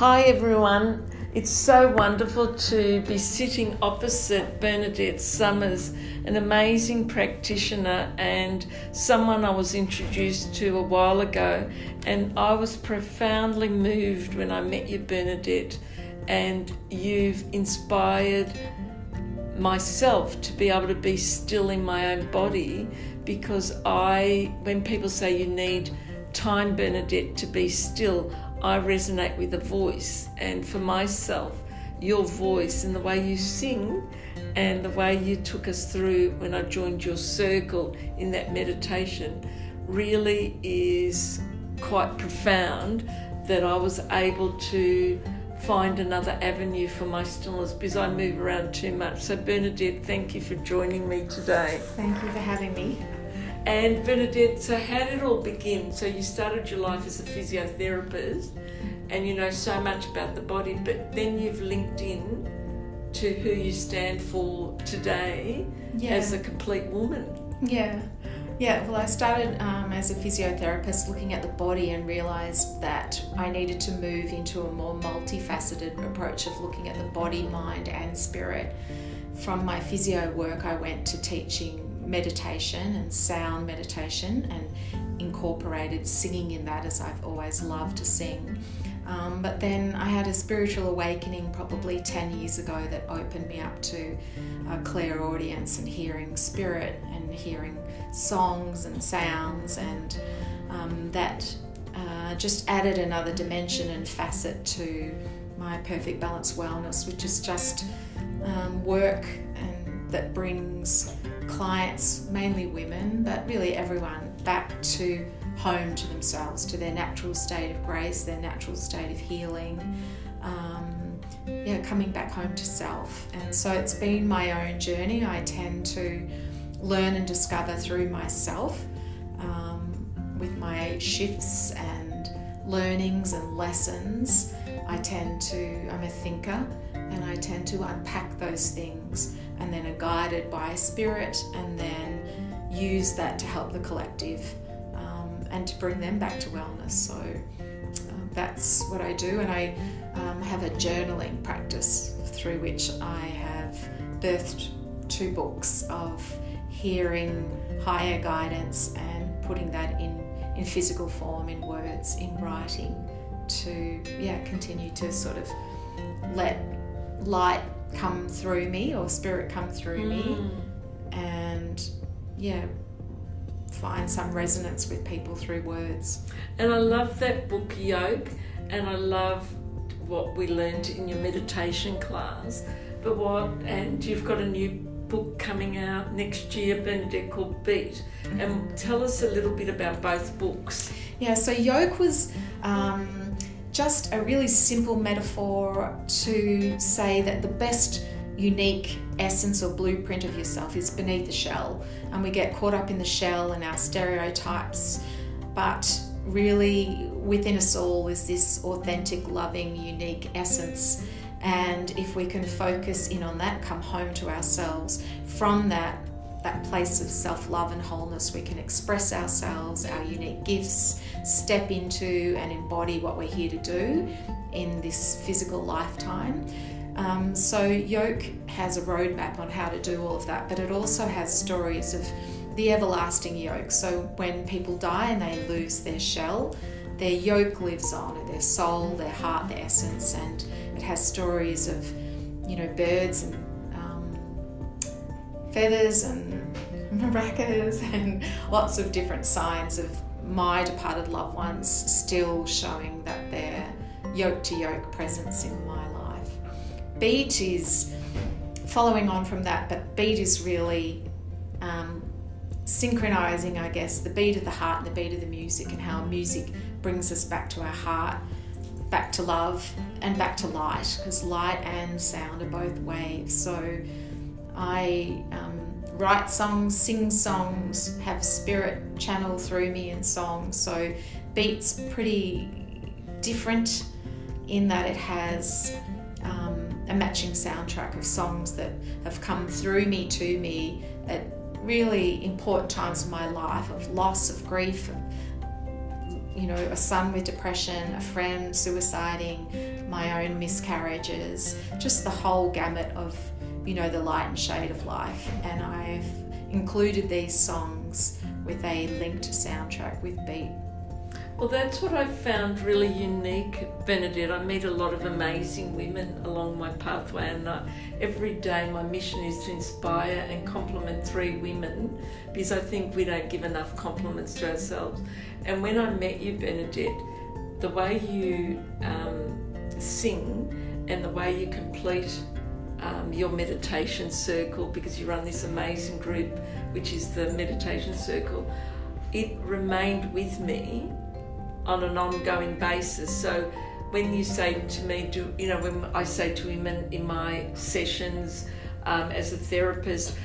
Hi everyone. It's so wonderful to be sitting opposite Bernadette Somers, an amazing practitioner and someone I was introduced to a while ago. And I was profoundly moved when I met you, Bernadette, and you've inspired myself to be able to be still in my own body because I, when people say you need time, Bernadette, to be still, I resonate with the voice. And for myself, your voice and the way you sing and the way you took us through when I joined your circle in that meditation really is quite profound that I was able to find another avenue for my stillness because I move around too much. So, Bernadette, thank you for joining me today. Thank you for having me. And Bernadette, so how did it all begin? So you started your life as a physiotherapist and you know so much about the body, but then you've linked in to who you stand for today yeah. as a complete woman. Yeah. Yeah, well, I started um, as a physiotherapist looking at the body and realised that I needed to move into a more multifaceted approach of looking at the body, mind, and spirit. From my physio work, I went to teaching meditation and sound meditation and incorporated singing in that as I've always loved to sing. Um, but then I had a spiritual awakening probably 10 years ago that opened me up to a clairaudience and hearing spirit and hearing songs and sounds, and um, that uh, just added another dimension and facet to my perfect balance wellness, which is just um, work and that brings clients, mainly women, but really everyone, back to home to themselves, to their natural state of grace, their natural state of healing. Um, yeah, coming back home to self. And so it's been my own journey. I tend to learn and discover through myself um, with my shifts and learnings and lessons. I tend to, I'm a thinker and I tend to unpack those things and then are guided by spirit and then use that to help the collective um, and to bring them back to wellness. So uh, that's what I do, and I um, have a journaling practice through which I have birthed two books of hearing higher guidance and putting that in in physical form in words in writing to yeah continue to sort of let light come through me or spirit come through mm. me and yeah find some resonance with people through words. And i love that book yolk and i love what we learned in your meditation class. But what and you've got a new book coming out next year bernadette called beat. And tell us a little bit about both books. Yeah so yolk was um, just a really simple metaphor to say that the best unique essence or blueprint of yourself is beneath the shell. And we get caught up in the shell and our stereotypes, but really within us all is this authentic, loving, unique essence. And if we can focus in on that, come home to ourselves, from that that place of self love and wholeness, we can express ourselves, our unique gifts, step into and embody what we're here to do in this physical lifetime. Um, so, Yolk has a roadmap on how to do all of that, but it also has stories of the everlasting yolk. So, when people die and they lose their shell, their yolk lives on, their soul, their heart, their essence, and it has stories of, you know, birds and feathers and maracas and lots of different signs of my departed loved ones still showing that they're yolk to yolk presence in my life. Beat is following on from that, but beat is really um, synchronizing, I guess, the beat of the heart and the beat of the music, and how music brings us back to our heart, back to love, and back to light, because light and sound are both waves. So I um, write songs, sing songs, have spirit channel through me in songs. So beats pretty different in that it has um, a matching soundtrack of songs that have come through me to me at really important times in my life of loss, of grief, of you know, a son with depression, a friend suiciding, my own miscarriages, just the whole gamut of, you know, the light and shade of life. And I've included these songs with a linked soundtrack with beat. Well, that's what I found really unique, Bernadette. I meet a lot of amazing women along my pathway, and I, every day my mission is to inspire and compliment three women because I think we don't give enough compliments to ourselves. And when I met you, Bernadette, the way you um, sing and the way you complete um, your meditation circle because you run this amazing group, which is the meditation circle, it remained with me on an ongoing basis. So when you say to me, do you know when I say to women in my sessions um, as a therapist,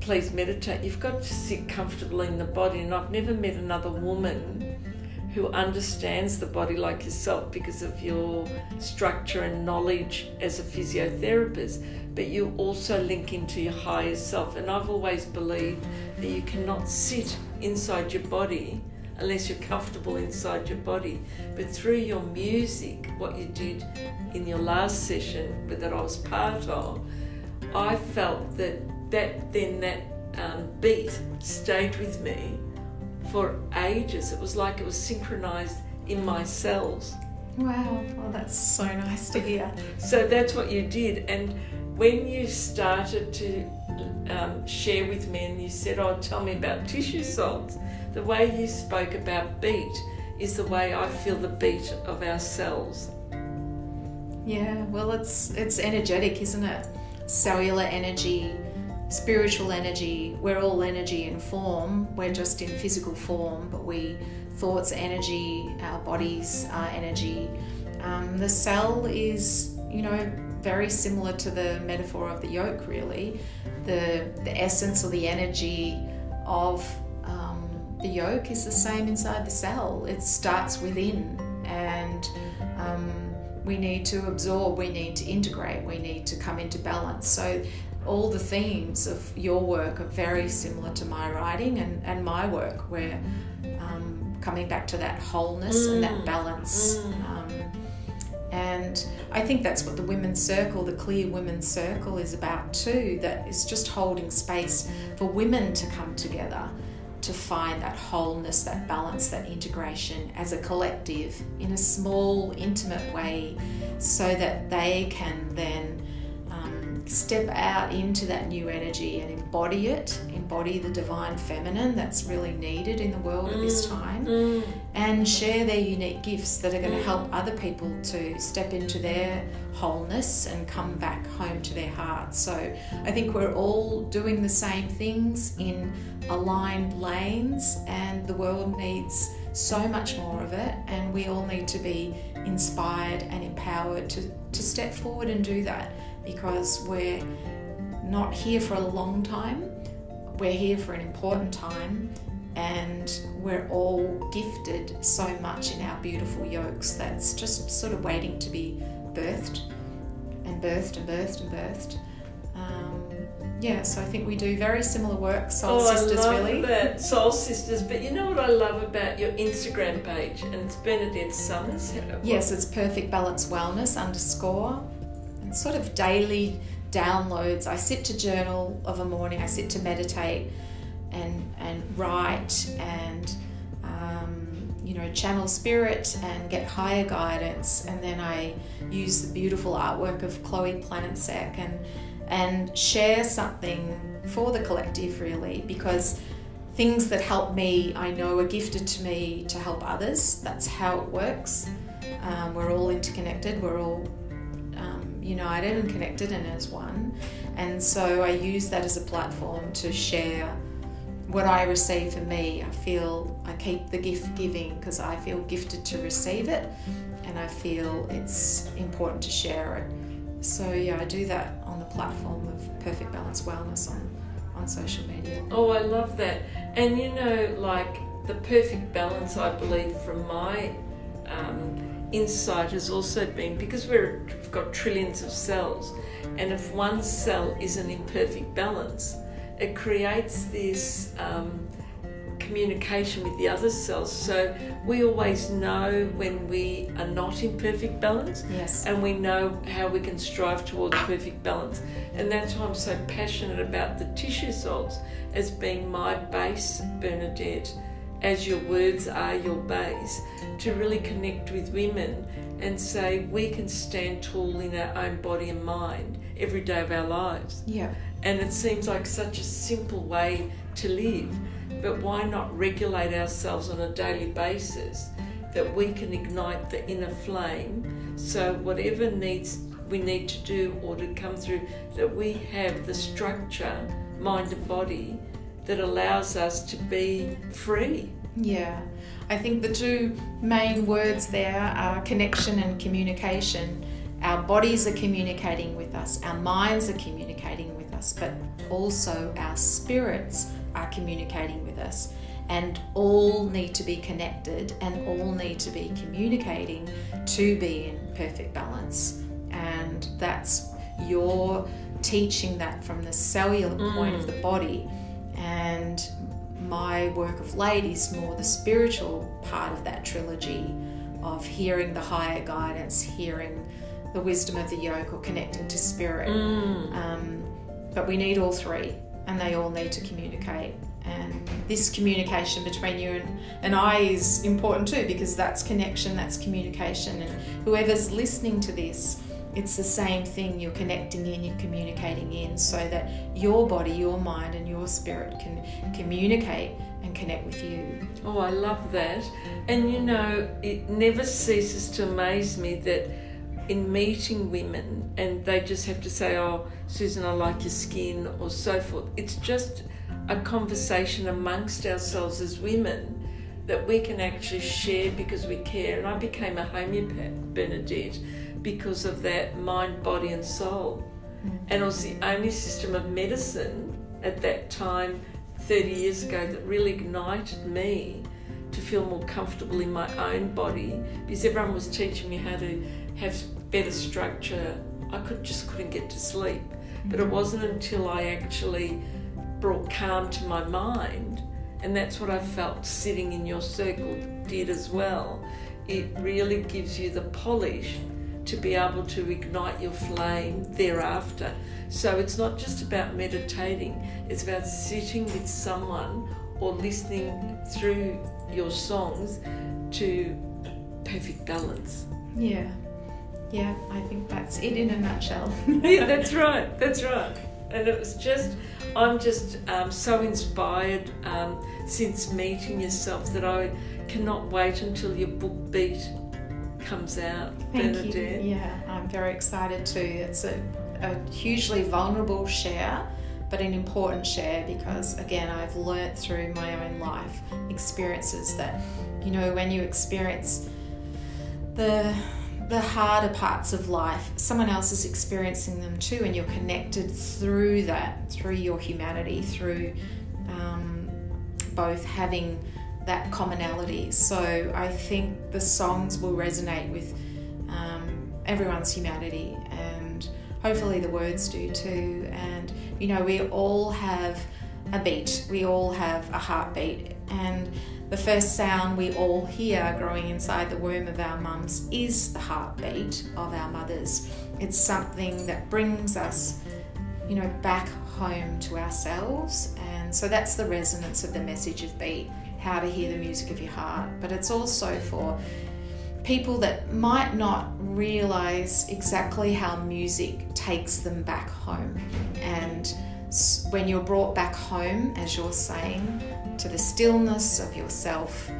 please meditate. You've got to sit comfortably in the body, and I've never met another woman who understands the body like yourself because of your structure and knowledge as a physiotherapist, but you also link into your higher self. And I've always believed that you cannot sit inside your body unless you're comfortable inside your body. But through your music, what you did in your last session that I was part of, I felt that that then that um, beat stayed with me for ages. It was like it was synchronized in my cells. Wow, well, that's so nice to hear. so that's what you did. And when you started to um, share with me and you said, Oh, tell me about tissue salts, the way you spoke about beat is the way I feel the beat of our cells. Yeah, well, it's it's energetic, isn't it? Cellular energy, spiritual energy. We're all energy in form. We're just in physical form, but we thoughts energy, our bodies are energy. Um, the cell is, you know, very similar to the metaphor of the yolk. Really, the the essence or the energy of the yolk is the same inside the cell. It starts within, and um, we need to absorb, we need to integrate, we need to come into balance. So, all the themes of your work are very similar to my writing and, and my work, where um, coming back to that wholeness mm. and that mm. balance. Mm. Um, and I think that's what the Women's Circle, the Clear Women's Circle, is about too. That is just holding space for women to come together to find that wholeness, that balance, that integration as a collective in a small, intimate way so that they can then step out into that new energy and embody it, embody the divine feminine that's really needed in the world mm. at this mm, time, mm. and share their unique gifts that are going to help other people to step into their wholeness and come back home to their hearts. So I think we're all doing the same things in aligned lanes, and the world needs so much more of it, and we all need to be inspired and empowered to, to step forward and do that because we're not here for a long time, we're here for an important time. And we're all gifted so much in our beautiful yolks that's just sort of waiting to be birthed and birthed and birthed and birthed. Um, yeah, so I think we do very similar work, Soul oh, Sisters, I love really. That Soul Sisters, but you know what I love about your Instagram page, and it's Bernadette Somers. Yes, it's Perfect Balance Wellness underscore, sort of daily downloads. I sit to journal of a morning. I sit to meditate, and and write and you know, channel spirit and get higher guidance. And then I use the beautiful artwork of Chloe Planetsec and and share something for the collective really because things that help me I know are gifted to me to help others. That's how it works. Um, we're all interconnected. We're all um, united and connected and as one. And so I use that as a platform to share what I receive for me, I feel I keep the gift giving because I feel gifted to receive it and I feel it's important to share it. So, yeah, I do that on the platform of Perfect Balance Wellness on, on social media. Oh, I love that. And you know, like the perfect balance, I believe, from my um, insight has also been because we've got trillions of cells, and if one cell is an imperfect balance, it creates this um, communication with the other cells. So we always know when we are not in perfect balance. Yes. And we know how we can strive towards perfect balance. And that's why I'm so passionate about the tissue salts as being my base, Bernadette, as your words are your base, to really connect with women and say we can stand tall in our own body and mind every day of our lives. Yeah. And it seems like such a simple way to live, but why not regulate ourselves on a daily basis that we can ignite the inner flame so whatever needs we need to do or to come through that we have the structure mind and body that allows us to be free Yeah. I think the two main words there are connection and communication. Our bodies are communicating with us, our minds are communicating with us, but also our spirits are communicating with us. And all need to be connected and all need to be communicating to be in perfect balance. And that's your teaching that from the cellular point of mm. the body. And my work of late is more the spiritual part of that trilogy of hearing the higher guidance, hearing the wisdom of the yolk, or connecting to spirit. Um, but we need all three, and they all need to communicate. And this communication between you and, and I is important too, because that's connection, that's communication. And whoever's listening to this, it's the same thing. You're connecting in, you're communicating in, so that your body, your mind, and your spirit can communicate and connect with you. Oh, I love that. And you know, it never ceases to amaze me that in meeting women and they just have to say, Oh, Susan, I like your skin, or so forth. It's just a conversation amongst ourselves as women that we can actually share because we care. And I became a homeopath, Bernadette, because of that mind, body, and soul. Mm-hmm. And it was the only system of medicine at that time, 30 years ago, that really ignited me to feel more comfortable in my own body because everyone was teaching me how to have better structure. I could just couldn't get to sleep. But it mm-hmm. wasn't until I actually brought calm to my mind, and that's what I felt sitting in your circle did as well. It really gives you the polish to be able to ignite your flame thereafter. So it's not just about meditating, it's about sitting with someone or listening through your songs to perfect balance. Yeah. Yeah, I think that's it in a nutshell. yeah, that's right. That's right. And it was just, I'm just um, so inspired um, since meeting yourself that I cannot wait until your book Beat comes out, Thank Bernadette. you. Yeah, I'm very excited too. It's a, a hugely vulnerable share, but an important share because, again, I've learnt through my own life experiences that, you know, when you experience the the harder parts of life, someone else is experiencing them too, and you're connected through that, through your humanity, through um, both having that commonality. So I think the songs will resonate with um, everyone's humanity, and hopefully the words do too. And you know, we all have a beat, we all have a heartbeat, and the first sound we all hear growing inside the womb of our mums is the heartbeat of our mothers. It's something that brings us, you know, back home to ourselves. And so that's the resonance of the message of beat, how to hear the music of your heart. But it's also for people that might not realize exactly how music takes them back home. And when you're brought back home, as you're saying, to the stillness of yourself,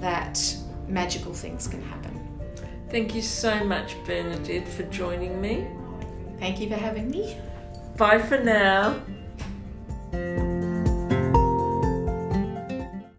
that magical things can happen. Thank you so much, Bernadette, for joining me. Thank you for having me. Bye for now.